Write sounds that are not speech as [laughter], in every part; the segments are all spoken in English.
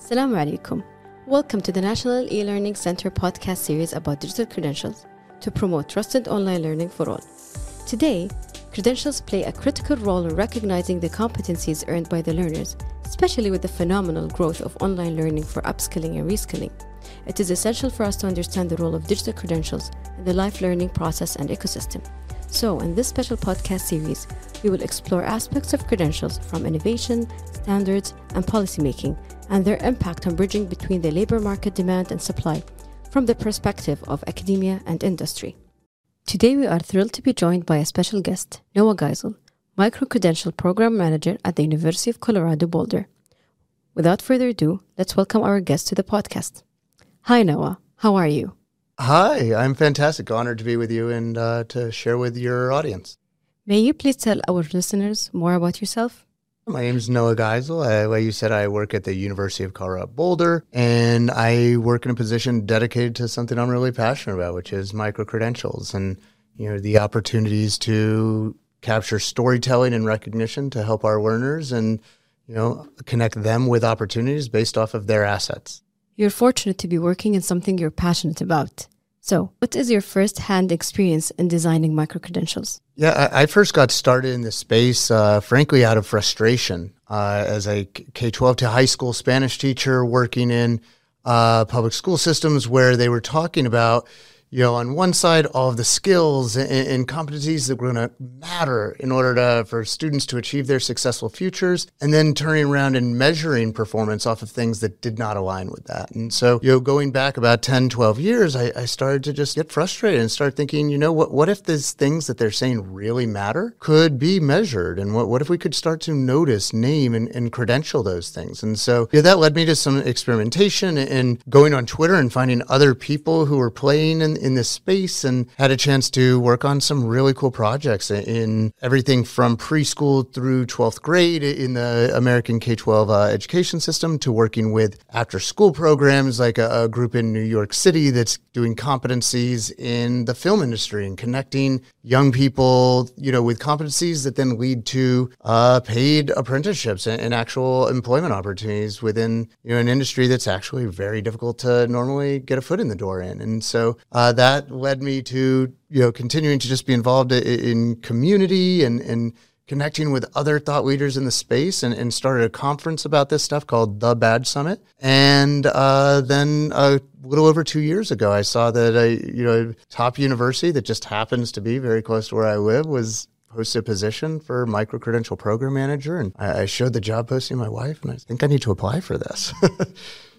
Assalamu alaikum. Welcome to the National E-Learning Center podcast series about digital credentials to promote trusted online learning for all. Today, credentials play a critical role in recognizing the competencies earned by the learners, especially with the phenomenal growth of online learning for upskilling and reskilling. It is essential for us to understand the role of digital credentials in the life learning process and ecosystem. So, in this special podcast series, we will explore aspects of credentials from innovation, standards, and policymaking, and their impact on bridging between the labor market demand and supply from the perspective of academia and industry. Today, we are thrilled to be joined by a special guest, Noah Geisel, Micro Credential Program Manager at the University of Colorado Boulder. Without further ado, let's welcome our guest to the podcast. Hi, Noah. How are you? Hi, I'm fantastic. Honored to be with you and uh, to share with your audience. May you please tell our listeners more about yourself? My name is Noah Geisel. I, like you said, I work at the University of Colorado Boulder, and I work in a position dedicated to something I'm really passionate about, which is micro credentials and you know the opportunities to capture storytelling and recognition to help our learners and you know connect them with opportunities based off of their assets. You're fortunate to be working in something you're passionate about. So, what is your first hand experience in designing micro credentials? Yeah, I, I, first got started in this space, uh, frankly, out of frustration uh, as a K 12 to high school Spanish teacher working in uh, public school systems where they were talking about you know, on one side, all of the skills and, and competencies that were going to matter in order to, for students to achieve their successful futures, and then turning around and measuring performance off of things that did not align with that. And so, you know, going back about 10, 12 years, I, I started to just get frustrated and start thinking, you know, what, what if these things that they're saying really matter could be measured? And what, what if we could start to notice, name, and, and credential those things? And so, yeah, that led me to some experimentation and going on Twitter and finding other people who were playing in, in this space and had a chance to work on some really cool projects in everything from preschool through 12th grade in the American K 12 uh, education system to working with after school programs like a, a group in New York City that's doing competencies in the film industry and connecting young people, you know, with competencies that then lead to uh, paid apprenticeships and, and, actual employment opportunities within you know an industry that's actually very difficult to normally get a foot in the door in. And so uh, that led me to you know continuing to just be involved in, in community and and connecting with other thought leaders in the space and, and started a conference about this stuff called the Badge Summit. And uh, then a little over two years ago, I saw that a you know top university that just happens to be very close to where I live was posted a position for micro credential program manager, and I, I showed the job posting to my wife, and I think I need to apply for this. [laughs]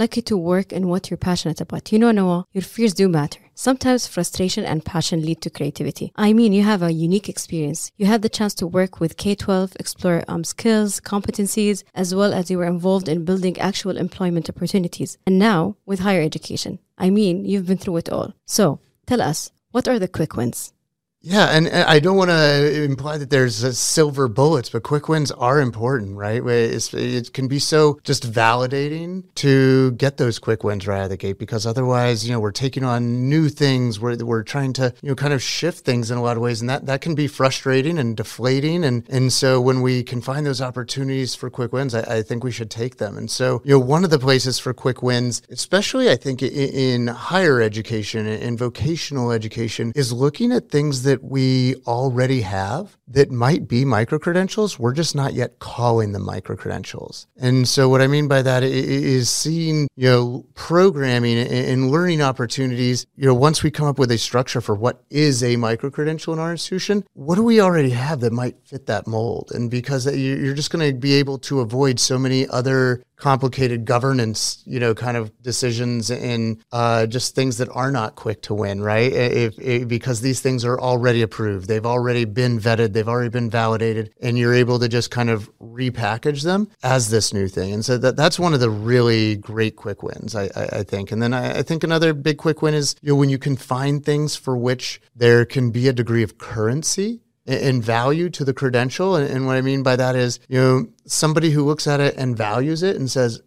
lucky to work in what you're passionate about. You know, Noah, your fears do matter. Sometimes frustration and passion lead to creativity. I mean, you have a unique experience. You had the chance to work with K-12, explore um, skills, competencies, as well as you were involved in building actual employment opportunities. And now with higher education. I mean, you've been through it all. So tell us, what are the quick wins? Yeah, and, I don't want to imply that there's uh, silver bullets, but quick wins are important, right? It's, it can be so just validating to get those quick wins right out of the gate because otherwise, you know, we're taking on new things. We're, we're trying to, you know, kind of shift things in a lot of ways, and that, that can be frustrating and deflating. And, and so when we can find those opportunities for quick wins, I, I think we should take them. And so, you know, one of the places for quick wins, especially I think in, in higher education and vocational education, is looking at things that that we already have that might be micro credentials. We're just not yet calling them micro credentials. And so what I mean by that is seeing, you know, programming and learning opportunities, you know, once we come up with a structure for what is a micro credential in our institution, what do we already have that might fit that mold? And because you're just going to be able to avoid so many other complicated governance, you know, kind of decisions and uh, just things that are not quick to win, right? If, if, because these things are already approved, they've already been vetted, they've already been validated, and you're able to just kind of repackage them as this new thing. And so that, that's one of the really great quick wins, I, I, I think. And then I, I think another big quick win is you know when you can find things for which there can be a degree of currency and value to the credential. And, what I mean by that is, you know, somebody who looks at it and values it and says,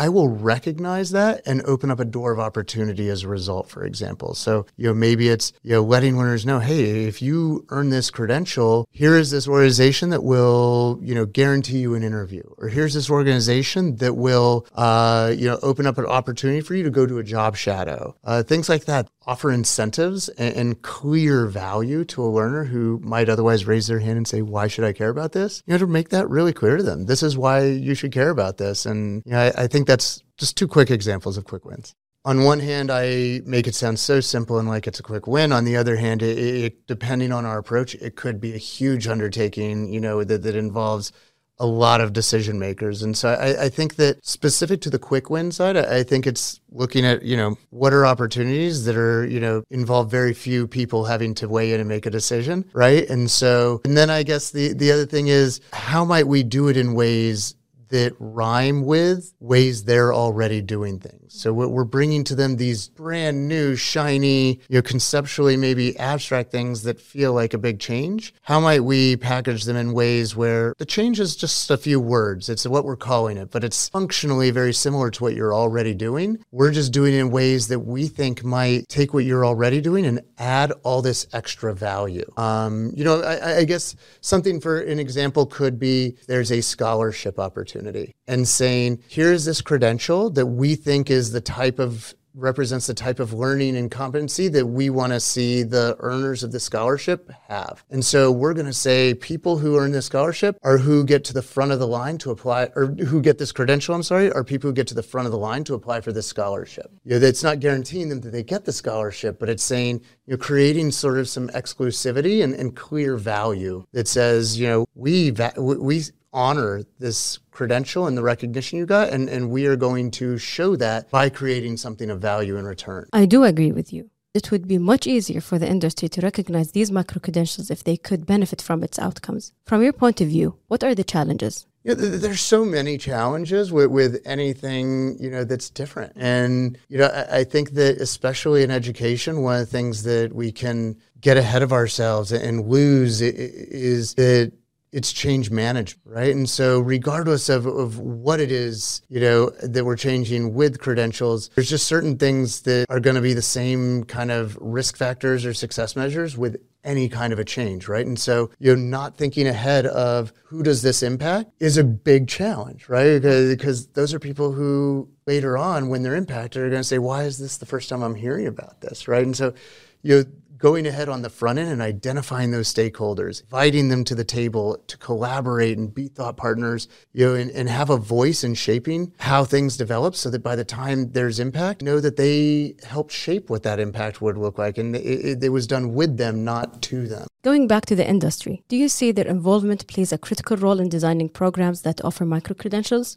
I will recognize that and open up a door of opportunity as a result, for example. So, you know, maybe it's, you know, letting learners know, hey, if you earn this credential, here is this organization that will, you know, guarantee you an interview. Or here's this organization that will, uh, you know, open up an opportunity for you to go to a job shadow. Uh, things like that offer incentives and, and, clear value to a learner who might otherwise raise their hand and say, why should I care about this? You know, to make that really clear to them. This is why you should care about this. And you know, I, I think that's just two quick examples of quick wins. On one hand, I make it sound so simple and like it's a quick win. On the other hand, it, it, depending on our approach, it could be a huge undertaking, you know, that, that involves a lot of decision makers. And so I, I, think that specific to the quick win side, I, I, think it's looking at, you know, what are opportunities that are, you know, involve very few people having to weigh in and make a decision. Right. And so, and then I guess the, the other thing is how might we do it in ways that rhyme with ways they're already doing things. So what we're bringing to them these brand new, shiny, you know, conceptually maybe abstract things that feel like a big change. How might we package them in ways where the change is just a few words? It's what we're calling it, but it's functionally very similar to what you're already doing. We're just doing it in ways that we think might take what you're already doing and add all this extra value. Um, you know, I, I guess something for an example could be there's a scholarship opportunity opportunity and saying, here's this credential that we think is the type of represents the type of learning and competency that we want to see the earners of the scholarship have. And so we're going to say people who earn this scholarship are who get to the front of the line to apply, or who get this credential, I'm sorry, are people who get to the front of the line to apply for this scholarship. You know, it's not guaranteeing them that they get the scholarship, but it's saying, you know, creating sort of some exclusivity and, and clear value that says, you know, we, we honor this credential and the recognition you got, and, and we are going to show that by creating something of value in return. I do agree with you. It would be much easier for the industry to recognize these micro credentials if they could benefit from its outcomes. From your point of view, what are the challenges? Yeah, there's so many challenges with, with anything you know that's different, and you know I, I think that especially in education, one of the things that we can get ahead of ourselves and lose is that it's change management, right? And so, regardless of, of what it is, you know, that we're changing with credentials, there's just certain things that are going to be the same kind of risk factors or success measures with any kind of a change, right? And so, you're not thinking ahead of who does this impact is a big challenge, right? Because, because those are people who later on, when they're impacted, are going to say, why is this the first time I'm hearing about this, right? And so, you know, going ahead on the front end and identifying those stakeholders, inviting them to the table to collaborate and be thought partners, you know, and, and have a voice in shaping how things develop so that by the time there's impact, know that they helped shape what that impact would look like. And it, it was done with them, not to them. Going back to the industry, do you see their involvement plays a critical role in designing programs that offer micro credentials?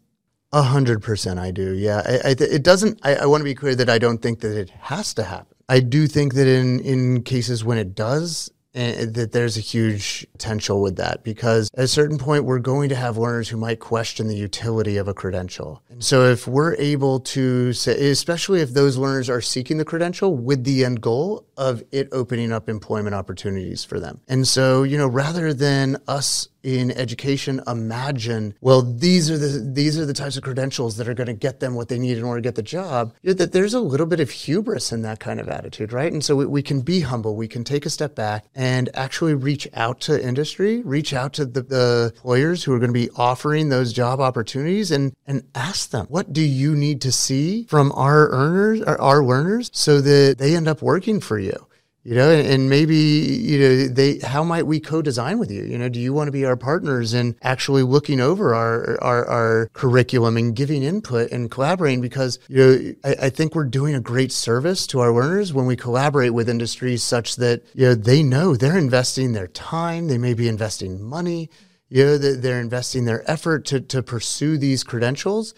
A hundred percent, I do. Yeah, I, I, it doesn't. I, I want to be clear that I don't think that it has to happen. I do think that in in cases when it does, uh, that there's a huge potential with that because at a certain point we're going to have learners who might question the utility of a credential. And so if we're able to say, especially if those learners are seeking the credential with the end goal of it opening up employment opportunities for them. And so, you know, rather than us in education imagine, well, these are the these are the types of credentials that are going to get them what they need in order to get the job. You know, that there's a little bit of hubris in that kind of attitude, right? And so we, we, can be humble, we can take a step back and actually reach out to industry, reach out to the, the employers who are going to be offering those job opportunities, and and ask them, what do you need to see from our earners, our learners, so that they end up working for you? You know and maybe you know they how might we co-design with you? You know do you want to be our partners in actually looking over our our, our curriculum and giving input and collaborating? Because you know I, I, think we're doing a great service to our learners when we collaborate with industries such that you know they know they're investing their time they may be investing money you know that they're investing their effort to to pursue these credentials.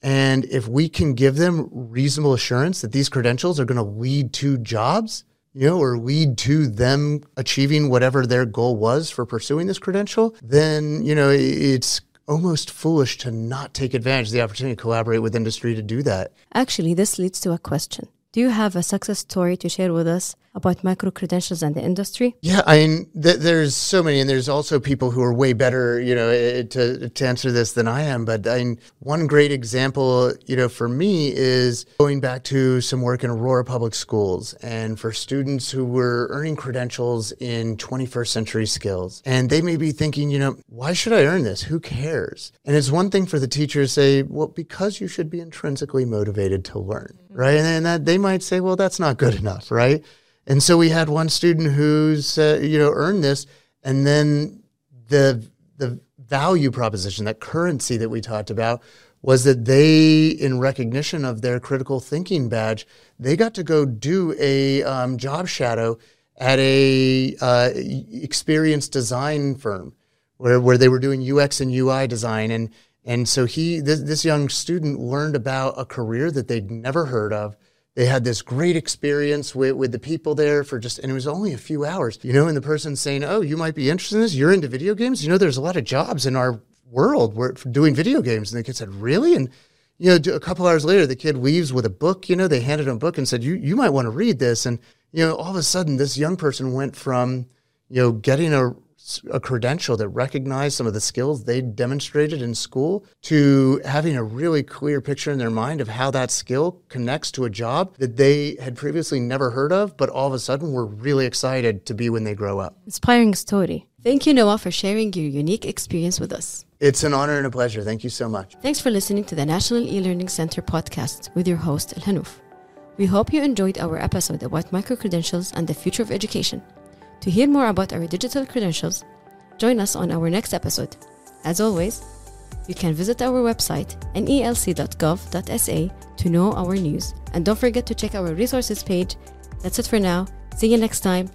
And if we can give them reasonable assurance that these credentials are going to lead to jobs you know, or lead to them achieving whatever their goal was for pursuing this credential, then, you know, it's almost foolish to not take advantage of the opportunity to collaborate with industry to do that. Actually, this leads to a question. Do you have a success story to share with us about micro credentials and the industry? Yeah, I mean, th- there's so many, and there's also people who are way better, you know, to to answer this than I am. But I mean, one great example, you know, for me is going back to some work in Aurora Public Schools, and for students who were earning credentials in 21st century skills, and they may be thinking, you know, why should I earn this? Who cares? And it's one thing for the teacher to say, well, because you should be intrinsically motivated to learn, right? And then that they might say, well, that's not good enough, right? And so we had one student who's uh, you know earned this, and then the the value proposition, that currency that we talked about, was that they, in recognition of their critical thinking badge, they got to go do a um, job shadow at a uh, experienced design firm where, where they were doing UX and UI design. And, and so he, this, this young student learned about a career that they'd never heard of they had this great experience with, with the people there for just, and it was only a few hours, you know, and the person saying, Oh, you might be interested in this. You're into video games. You know, there's a lot of jobs in our world where, for doing video games. And the kid said, Really? And, you know, a couple hours later, the kid leaves with a book, you know, they handed him a book and said, You, you might want to read this. And, you know, all of a sudden, this young person went from, you know, getting a a credential that recognized some of the skills they demonstrated in school to having a really clear picture in their mind of how that skill connects to a job that they had previously never heard of, but all of a sudden were really excited to be when they grow up. Inspiring story. Thank you, Noah, for sharing your unique experience with us. It's an honor and a pleasure. Thank you so much. Thanks for listening to the National E-Learning Center podcast with your host, El Hanouf. We hope you enjoyed our episode about micro credentials and the future of education. To hear more about our digital credentials, join us on our next episode. As always, you can visit our website, nelc.gov.sa, to know our news. And don't forget to check our resources page. That's it for now. See you next time.